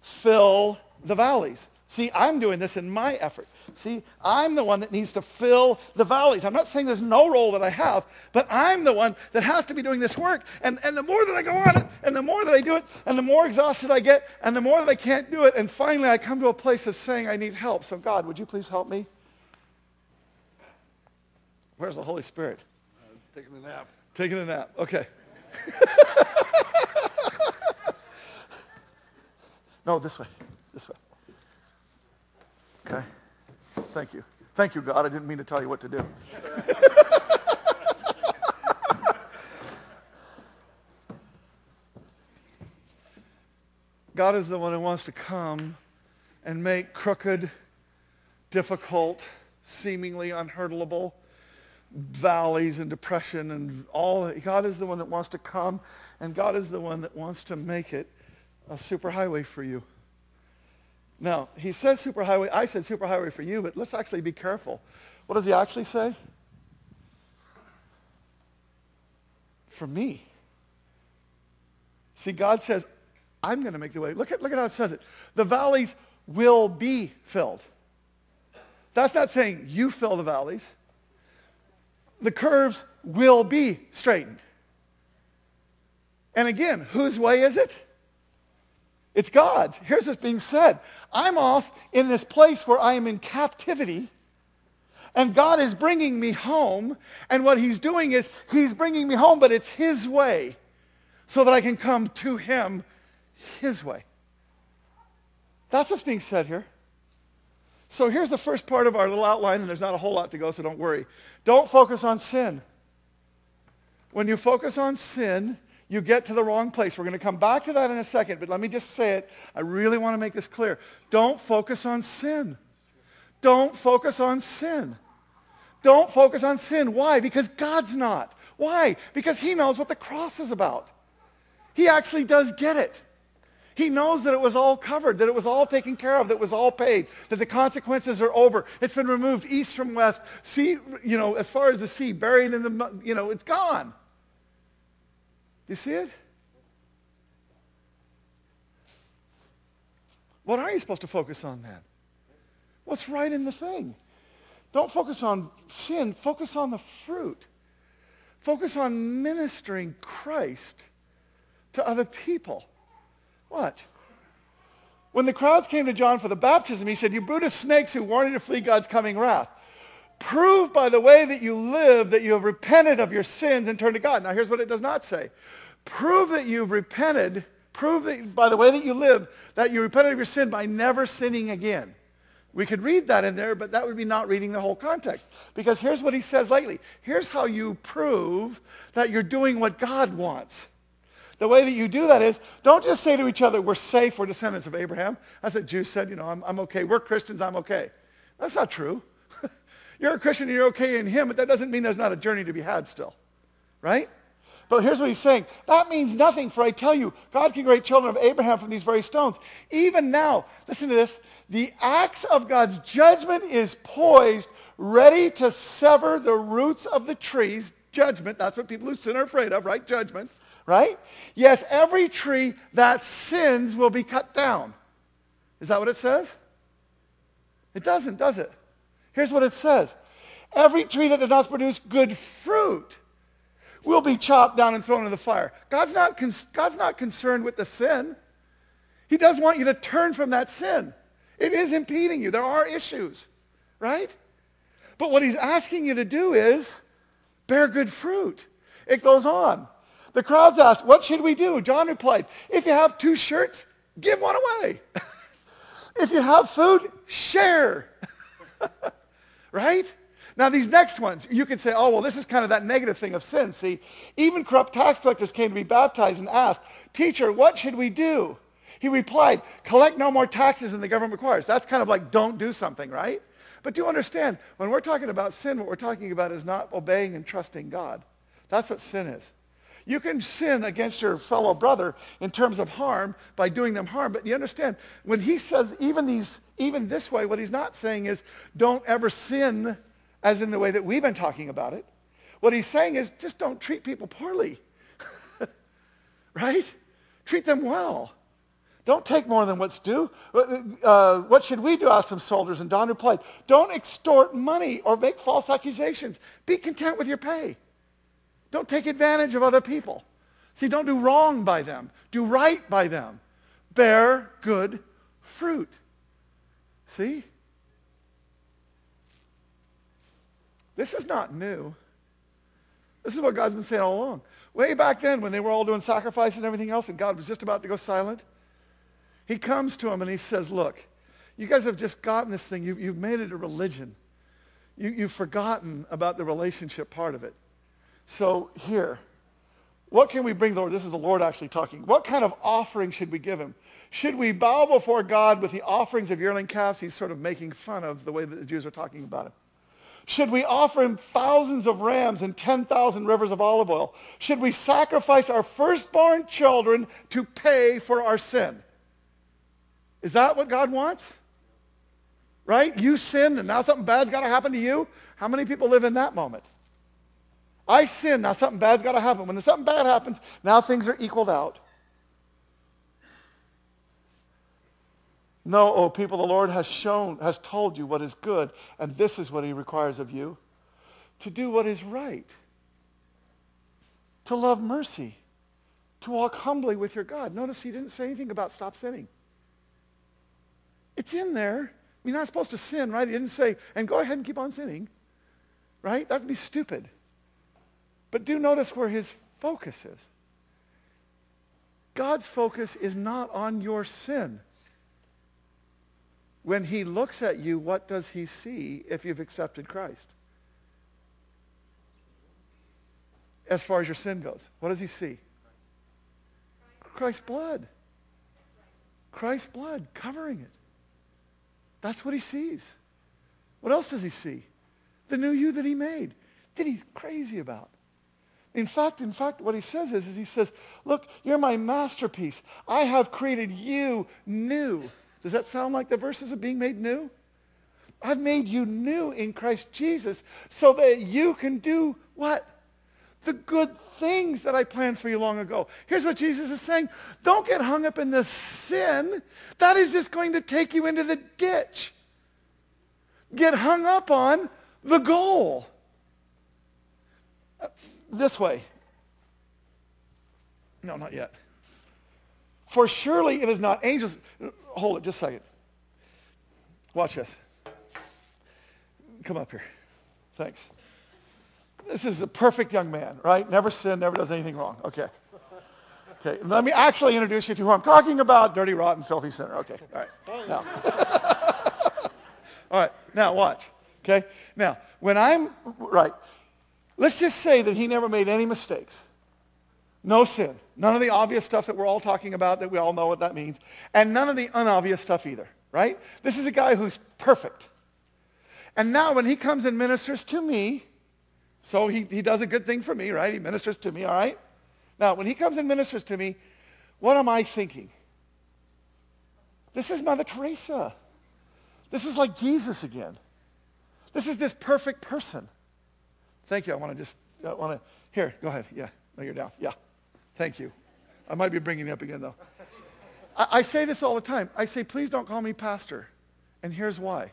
fill the valleys. See, I'm doing this in my effort. See, I'm the one that needs to fill the valleys. I'm not saying there's no role that I have, but I'm the one that has to be doing this work. And, and the more that I go on it, and the more that I do it, and the more exhausted I get, and the more that I can't do it, and finally I come to a place of saying I need help. So God, would you please help me? Where's the Holy Spirit? Uh, taking a nap. Taking a nap. Okay. no, this way. This way. Okay. Thank you. Thank you, God. I didn't mean to tell you what to do. God is the one who wants to come and make crooked, difficult, seemingly unhurdleable valleys and depression and all. God is the one that wants to come, and God is the one that wants to make it a superhighway for you. Now, he says superhighway. I said superhighway for you, but let's actually be careful. What does he actually say? For me. See, God says, I'm going to make the way. Look at, look at how it says it. The valleys will be filled. That's not saying you fill the valleys. The curves will be straightened. And again, whose way is it? It's God's. Here's what's being said. I'm off in this place where I am in captivity, and God is bringing me home. And what he's doing is he's bringing me home, but it's his way so that I can come to him his way. That's what's being said here. So here's the first part of our little outline, and there's not a whole lot to go, so don't worry. Don't focus on sin. When you focus on sin, you get to the wrong place. We're going to come back to that in a second, but let me just say it. I really want to make this clear. Don't focus on sin. Don't focus on sin. Don't focus on sin. Why? Because God's not. Why? Because he knows what the cross is about. He actually does get it. He knows that it was all covered, that it was all taken care of, that it was all paid, that the consequences are over. It's been removed east from west, sea, you know, as far as the sea, buried in the, you know, it's gone. You see it? What are you supposed to focus on then? What's right in the thing? Don't focus on sin. Focus on the fruit. Focus on ministering Christ to other people. What? When the crowds came to John for the baptism, he said, You of snakes who warned you to flee God's coming wrath. Prove by the way that you live that you have repented of your sins and turned to God. Now, here's what it does not say. Prove that you've repented. Prove that by the way that you live that you repented of your sin by never sinning again. We could read that in there, but that would be not reading the whole context. Because here's what he says lately. Here's how you prove that you're doing what God wants. The way that you do that is, don't just say to each other, we're safe, we're descendants of Abraham. That's what Jews said, you know, I'm, I'm okay. We're Christians, I'm okay. That's not true. You're a Christian and you're okay in him, but that doesn't mean there's not a journey to be had still. Right? But here's what he's saying. That means nothing, for I tell you, God can create children of Abraham from these very stones. Even now, listen to this, the axe of God's judgment is poised, ready to sever the roots of the trees. Judgment, that's what people who sin are afraid of, right? Judgment, right? Yes, every tree that sins will be cut down. Is that what it says? It doesn't, does it? Here's what it says. Every tree that does not produce good fruit will be chopped down and thrown into the fire. God's not, God's not concerned with the sin. He does want you to turn from that sin. It is impeding you. There are issues, right? But what he's asking you to do is bear good fruit. It goes on. The crowds ask, what should we do? John replied, if you have two shirts, give one away. if you have food, share. right? Now, these next ones, you could say, oh, well, this is kind of that negative thing of sin. See, even corrupt tax collectors came to be baptized and asked, Teacher, what should we do? He replied, collect no more taxes than the government requires. That's kind of like don't do something, right? But do you understand, when we're talking about sin, what we're talking about is not obeying and trusting God. That's what sin is. You can sin against your fellow brother in terms of harm by doing them harm, but you understand, when he says even, these, even this way, what he's not saying is don't ever sin as in the way that we've been talking about it. What he's saying is just don't treat people poorly. right? Treat them well. John't take more than what's due. Uh, uh, what should we do? asked some soldiers. And Don replied, don't extort money or make false accusations. Be content with your pay. Don't take advantage of other people. See, don't do wrong by them. Do right by them. Bear good fruit. See? This is not new. This is what God's been saying all along. Way back then when they were all doing sacrifices and everything else and God was just about to go silent, he comes to them and he says, look, you guys have just gotten this thing. You, have made it a religion. You, you've forgotten about the relationship part of it. So here, what can we bring the Lord? This is the Lord actually talking. What kind of offering should we give him? Should we bow before God with the offerings of yearling calves? He's sort of making fun of the way that the Jews are talking about it. Should we offer him thousands of rams and 10,000 rivers of olive oil? Should we sacrifice our firstborn children to pay for our sin? Is that what God wants? Right? You sinned and now something bad's got to happen to you? How many people live in that moment? I sin, now something bad's got to happen. When something bad happens, now things are equaled out. No, oh people, the Lord has shown, has told you what is good, and this is what he requires of you. To do what is right. To love mercy. To walk humbly with your God. Notice he didn't say anything about stop sinning. It's in there. You're not supposed to sin, right? He didn't say, and go ahead and keep on sinning. Right? That'd be stupid. But do notice where his focus is. God's focus is not on your sin. When he looks at you, what does he see if you've accepted Christ? As far as your sin goes, what does he see? Christ's blood. Christ's blood covering it. That's what he sees. What else does he see? The new you that he made, that he's crazy about. In fact, in fact, what he says is, is he says, look, you're my masterpiece. I have created you new. Does that sound like the verses of being made new? I've made you new in Christ Jesus so that you can do what? The good things that I planned for you long ago. Here's what Jesus is saying. Don't get hung up in the sin. That is just going to take you into the ditch. Get hung up on the goal. Uh, this way. No, not yet. For surely it is not angels. Hold it just a second. Watch this. Come up here. Thanks. This is a perfect young man, right? Never sinned, never does anything wrong. Okay. Okay. Let me actually introduce you to who I'm talking about. Dirty, rotten, filthy sinner. Okay. All right. Now. All right. Now watch. Okay. Now, when I'm right, let's just say that he never made any mistakes. No sin. None of the obvious stuff that we're all talking about that we all know what that means. And none of the unobvious stuff either, right? This is a guy who's perfect. And now when he comes and ministers to me, so he, he does a good thing for me, right? He ministers to me, all right? Now, when he comes and ministers to me, what am I thinking? This is Mother Teresa. This is like Jesus again. This is this perfect person. Thank you. I want to just, I want to, here, go ahead. Yeah, no, you're down. Yeah. Thank you. I might be bringing it up again, though. I, I say this all the time. I say, please don't call me pastor. And here's why.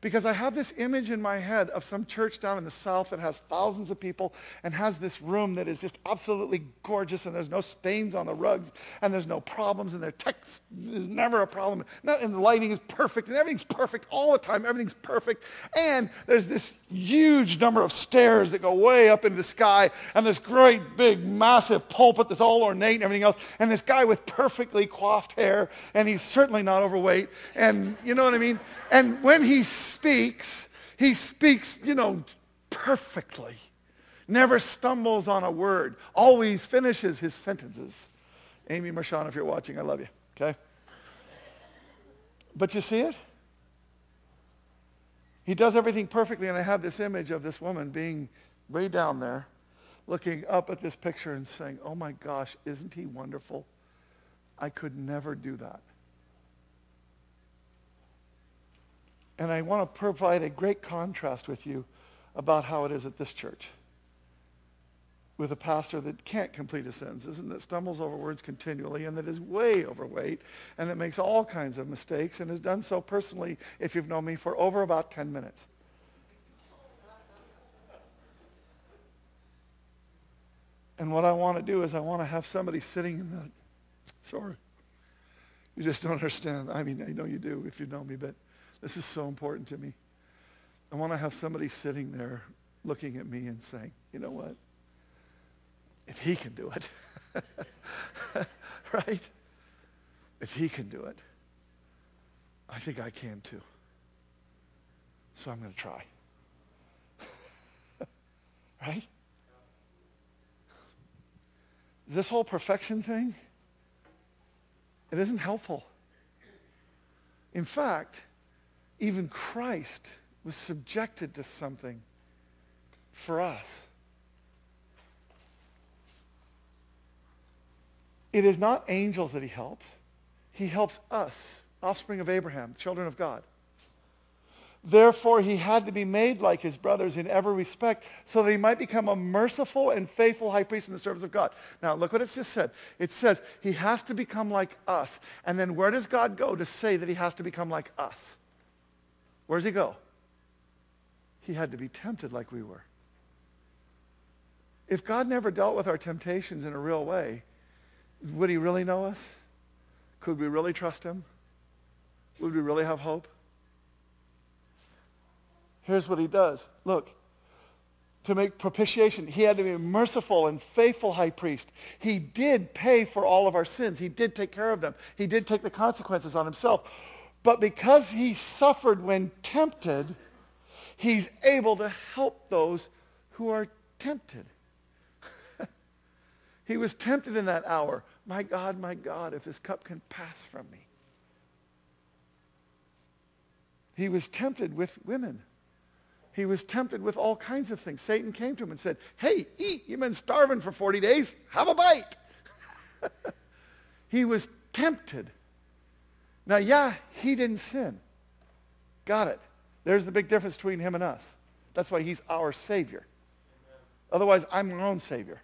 Because I have this image in my head of some church down in the south that has thousands of people and has this room that is just absolutely gorgeous and there's no stains on the rugs and there's no problems and their text is never a problem. And the lighting is perfect and everything's perfect all the time. Everything's perfect. And there's this huge number of stairs that go way up into the sky and this great big massive pulpit that's all ornate and everything else. And this guy with perfectly coiffed hair and he's certainly not overweight. And you know what I mean? And when he speaks, He speaks, you know, perfectly. Never stumbles on a word. Always finishes his sentences. Amy Marchand, if you're watching, I love you. Okay? But you see it? He does everything perfectly, and I have this image of this woman being way down there, looking up at this picture and saying, oh my gosh, isn't he wonderful? I could never do that. And I want to provide a great contrast with you about how it is at this church with a pastor that can't complete his sentences and that stumbles over words continually and that is way overweight and that makes all kinds of mistakes and has done so personally, if you've known me, for over about 10 minutes. And what I want to do is I want to have somebody sitting in the, sorry, you just don't understand. I mean, I know you do if you know me, but this is so important to me. I want to have somebody sitting there looking at me and saying, you know what? If he can do it, right? If he can do it, I think I can too. So I'm going to try. right? This whole perfection thing, it isn't helpful. In fact, even Christ was subjected to something for us. It is not angels that he helps. He helps us, offspring of Abraham, children of God. Therefore, he had to be made like his brothers in every respect so that he might become a merciful and faithful high priest in the service of God. Now, look what it's just said. It says he has to become like us. And then where does God go to say that he has to become like us? Where does he go? He had to be tempted like we were. If God never dealt with our temptations in a real way, would he really know us? Could we really trust him? Would we really have hope? Here's what he does. Look, to make propitiation, he had to be a merciful and faithful high priest. He did pay for all of our sins. He did take care of them. He did take the consequences on himself. But because he suffered when tempted, he's able to help those who are tempted. he was tempted in that hour. My God, my God, if this cup can pass from me. He was tempted with women. He was tempted with all kinds of things. Satan came to him and said, hey, eat. You've been starving for 40 days. Have a bite. he was tempted. Now, yeah, he didn't sin. Got it. There's the big difference between him and us. That's why he's our Savior. Otherwise, I'm my own Savior.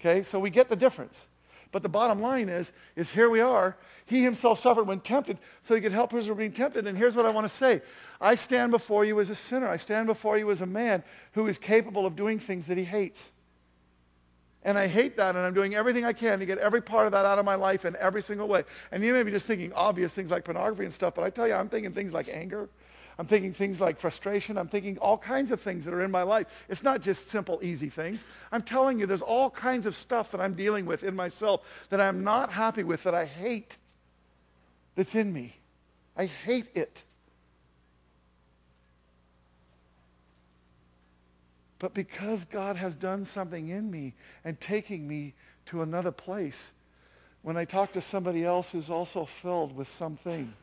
Okay, so we get the difference. But the bottom line is, is here we are. He himself suffered when tempted so he could help those who are being tempted. And here's what I want to say. I stand before you as a sinner. I stand before you as a man who is capable of doing things that he hates. And I hate that, and I'm doing everything I can to get every part of that out of my life in every single way. And you may be just thinking obvious things like pornography and stuff, but I tell you, I'm thinking things like anger. I'm thinking things like frustration. I'm thinking all kinds of things that are in my life. It's not just simple, easy things. I'm telling you, there's all kinds of stuff that I'm dealing with in myself that I'm not happy with, that I hate, that's in me. I hate it. But because God has done something in me and taking me to another place, when I talk to somebody else who's also filled with something,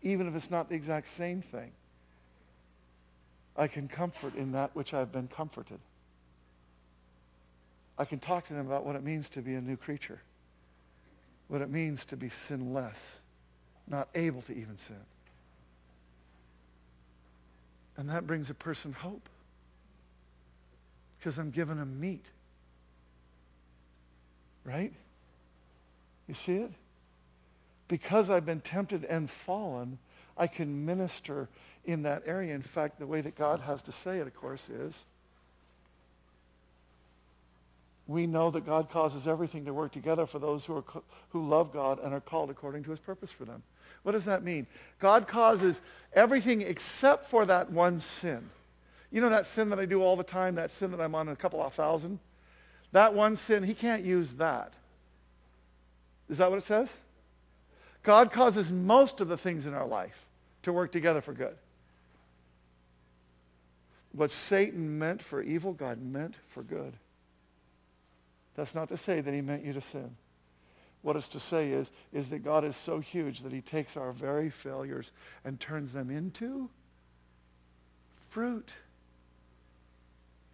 even if it's not the exact same thing, I can comfort in that which I've been comforted. I can talk to them about what it means to be a new creature, what it means to be sinless, not able to even sin. And that brings a person hope because I'm giving them meat. Right? You see it? Because I've been tempted and fallen, I can minister in that area. In fact, the way that God has to say it, of course, is we know that God causes everything to work together for those who, are, who love God and are called according to his purpose for them. What does that mean? God causes everything except for that one sin. You know that sin that I do all the time, that sin that I'm on a couple of thousand? That one sin, he can't use that. Is that what it says? God causes most of the things in our life to work together for good. what Satan meant for evil, God meant for good. That's not to say that he meant you to sin. What it's to say is, is that God is so huge that he takes our very failures and turns them into fruit.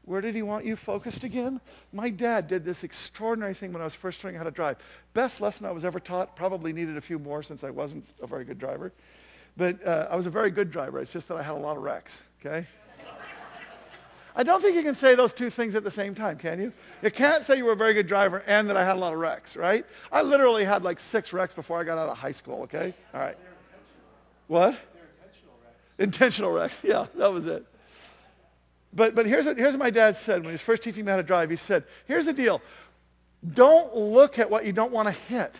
Where did he want you focused again? My dad did this extraordinary thing when I was first learning how to drive. Best lesson I was ever taught. Probably needed a few more since I wasn't a very good driver. But uh, I was a very good driver. It's just that I had a lot of wrecks, okay? I don't think you can say those two things at the same time, can you? You can't say you were a very good driver and that I had a lot of wrecks, right? I literally had like six wrecks before I got out of high school, okay? All right. What? Intentional wrecks. Intentional wrecks, yeah, that was it. But, but here's, what, here's what my dad said when he was first teaching me how to drive. He said, here's the deal. Don't look at what you don't want to hit.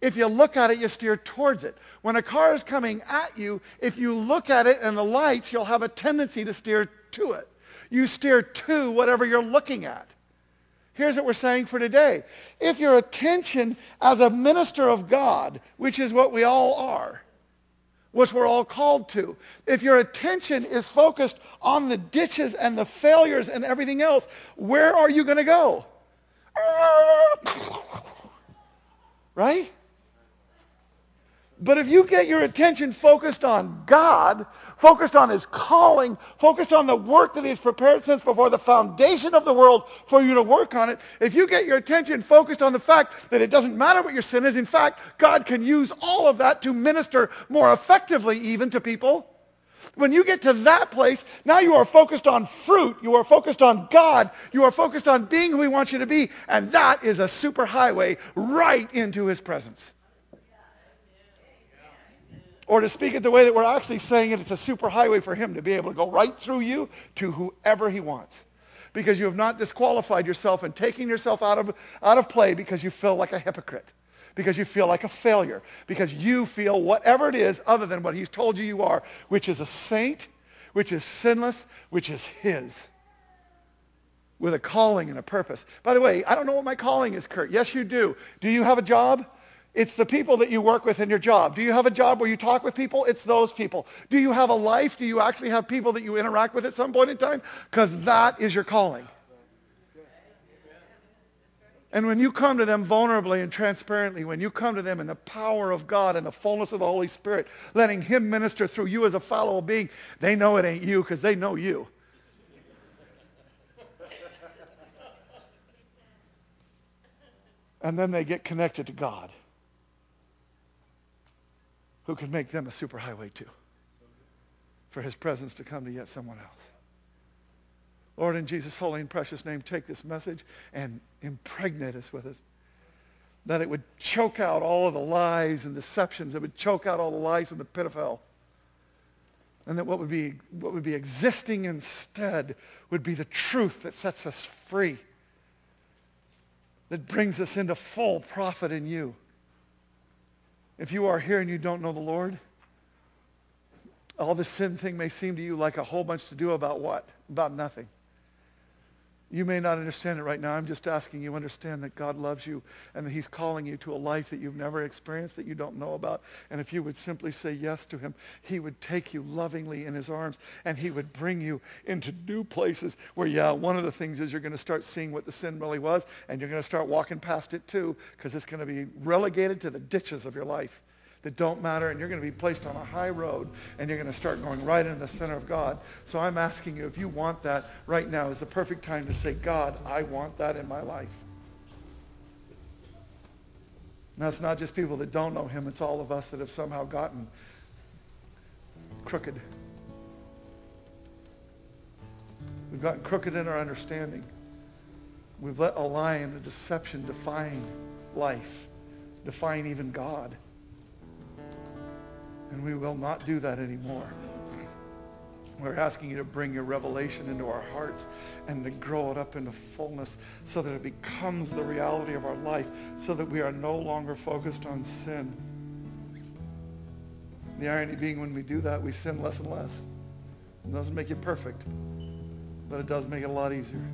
If you look at it, you steer towards it. When a car is coming at you, if you look at it and the lights, you'll have a tendency to steer to it. You steer to whatever you're looking at. Here's what we're saying for today. If your attention as a minister of God, which is what we all are, which we're all called to. If your attention is focused on the ditches and the failures and everything else, where are you going to go? Right? But if you get your attention focused on God, focused on his calling, focused on the work that he's prepared since before the foundation of the world for you to work on it, if you get your attention focused on the fact that it doesn't matter what your sin is, in fact, God can use all of that to minister more effectively even to people. When you get to that place, now you are focused on fruit. You are focused on God. You are focused on being who he wants you to be. And that is a super highway right into his presence. Or to speak it the way that we're actually saying it, it's a superhighway for him to be able to go right through you to whoever he wants. Because you have not disqualified yourself and taken yourself out of, out of play because you feel like a hypocrite. Because you feel like a failure. Because you feel whatever it is other than what he's told you you are, which is a saint, which is sinless, which is his. With a calling and a purpose. By the way, I don't know what my calling is, Kurt. Yes, you do. Do you have a job? It's the people that you work with in your job. Do you have a job where you talk with people? It's those people. Do you have a life? Do you actually have people that you interact with at some point in time? Because that is your calling. And when you come to them vulnerably and transparently, when you come to them in the power of God and the fullness of the Holy Spirit, letting him minister through you as a fallible being, they know it ain't you because they know you. and then they get connected to God who can make them a superhighway too for his presence to come to yet someone else. Lord, in Jesus' holy and precious name, take this message and impregnate us with it. That it would choke out all of the lies and deceptions. It would choke out all the lies in the pit of hell. And that what would be, what would be existing instead would be the truth that sets us free. That brings us into full profit in you. If you are here and you don't know the Lord, all the sin thing may seem to you like a whole bunch to do about what? About nothing. You may not understand it right now. I'm just asking you understand that God loves you and that he's calling you to a life that you've never experienced, that you don't know about. And if you would simply say yes to him, he would take you lovingly in his arms and he would bring you into new places where, yeah, one of the things is you're going to start seeing what the sin really was and you're going to start walking past it too because it's going to be relegated to the ditches of your life that don't matter, and you're going to be placed on a high road, and you're going to start going right in the center of God. So I'm asking you, if you want that right now, is the perfect time to say, God, I want that in my life. Now, it's not just people that don't know him. It's all of us that have somehow gotten crooked. We've gotten crooked in our understanding. We've let a lie and a deception define life, define even God. And we will not do that anymore. We're asking you to bring your revelation into our hearts and to grow it up into fullness so that it becomes the reality of our life, so that we are no longer focused on sin. The irony being when we do that, we sin less and less. It doesn't make it perfect, but it does make it a lot easier.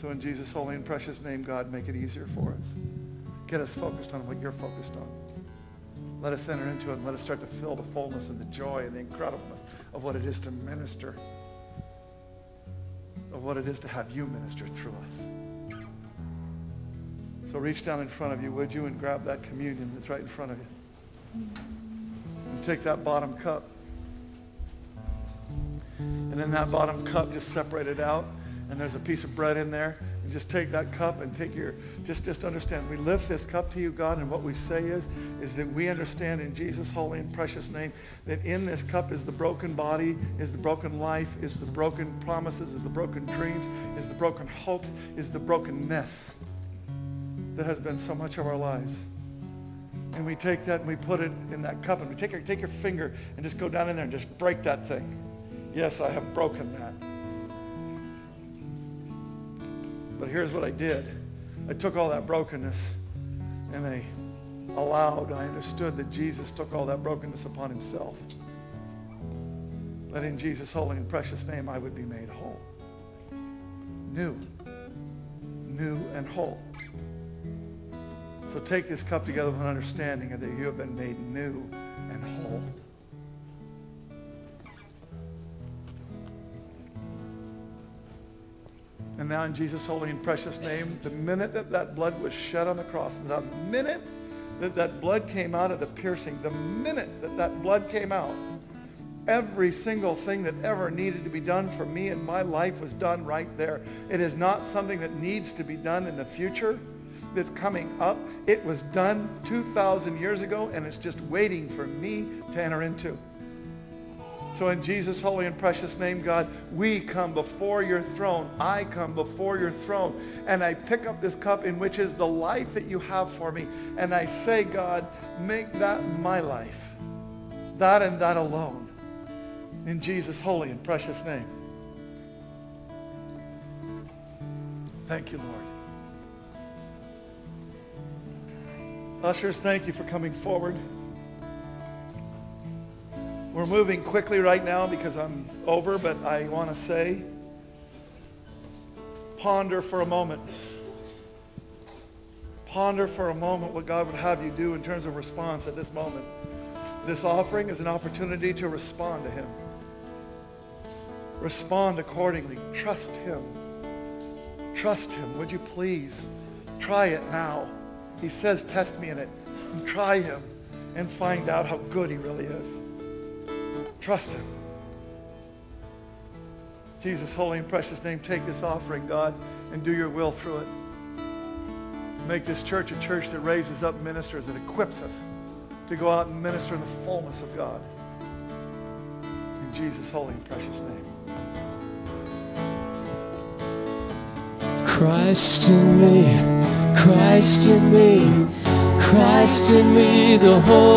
So in Jesus' holy and precious name, God, make it easier for us. Get us focused on what you're focused on. Let us enter into it and let us start to feel the fullness and the joy and the incredibleness of what it is to minister, of what it is to have you minister through us. So reach down in front of you, would you, and grab that communion that's right in front of you. And take that bottom cup. And in that bottom cup, just separate it out. And there's a piece of bread in there. Just take that cup and take your, just, just understand. We lift this cup to you, God, and what we say is, is that we understand in Jesus' holy and precious name that in this cup is the broken body, is the broken life, is the broken promises, is the broken dreams, is the broken hopes, is the brokenness that has been so much of our lives. And we take that and we put it in that cup and we take take your finger and just go down in there and just break that thing. Yes, I have broken that. But here's what I did. I took all that brokenness and I allowed, I understood that Jesus took all that brokenness upon himself. That in Jesus' holy and precious name I would be made whole. New. New and whole. So take this cup together with an understanding that you have been made new and whole. And now in Jesus' holy and precious name, the minute that that blood was shed on the cross, the minute that that blood came out of the piercing, the minute that that blood came out, every single thing that ever needed to be done for me in my life was done right there. It is not something that needs to be done in the future that's coming up. It was done 2,000 years ago, and it's just waiting for me to enter into. So in Jesus' holy and precious name, God, we come before your throne. I come before your throne. And I pick up this cup in which is the life that you have for me. And I say, God, make that my life. That and that alone. In Jesus' holy and precious name. Thank you, Lord. Ushers, thank you for coming forward. We're moving quickly right now because I'm over, but I want to say, ponder for a moment. Ponder for a moment what God would have you do in terms of response at this moment. This offering is an opportunity to respond to him. Respond accordingly. Trust him. Trust him. Would you please try it now? He says, test me in it. And try him and find out how good he really is. Trust him. Jesus' holy and precious name, take this offering, God, and do your will through it. Make this church a church that raises up ministers, that equips us to go out and minister in the fullness of God. In Jesus' holy and precious name. Christ in me, Christ in me, Christ in me, the whole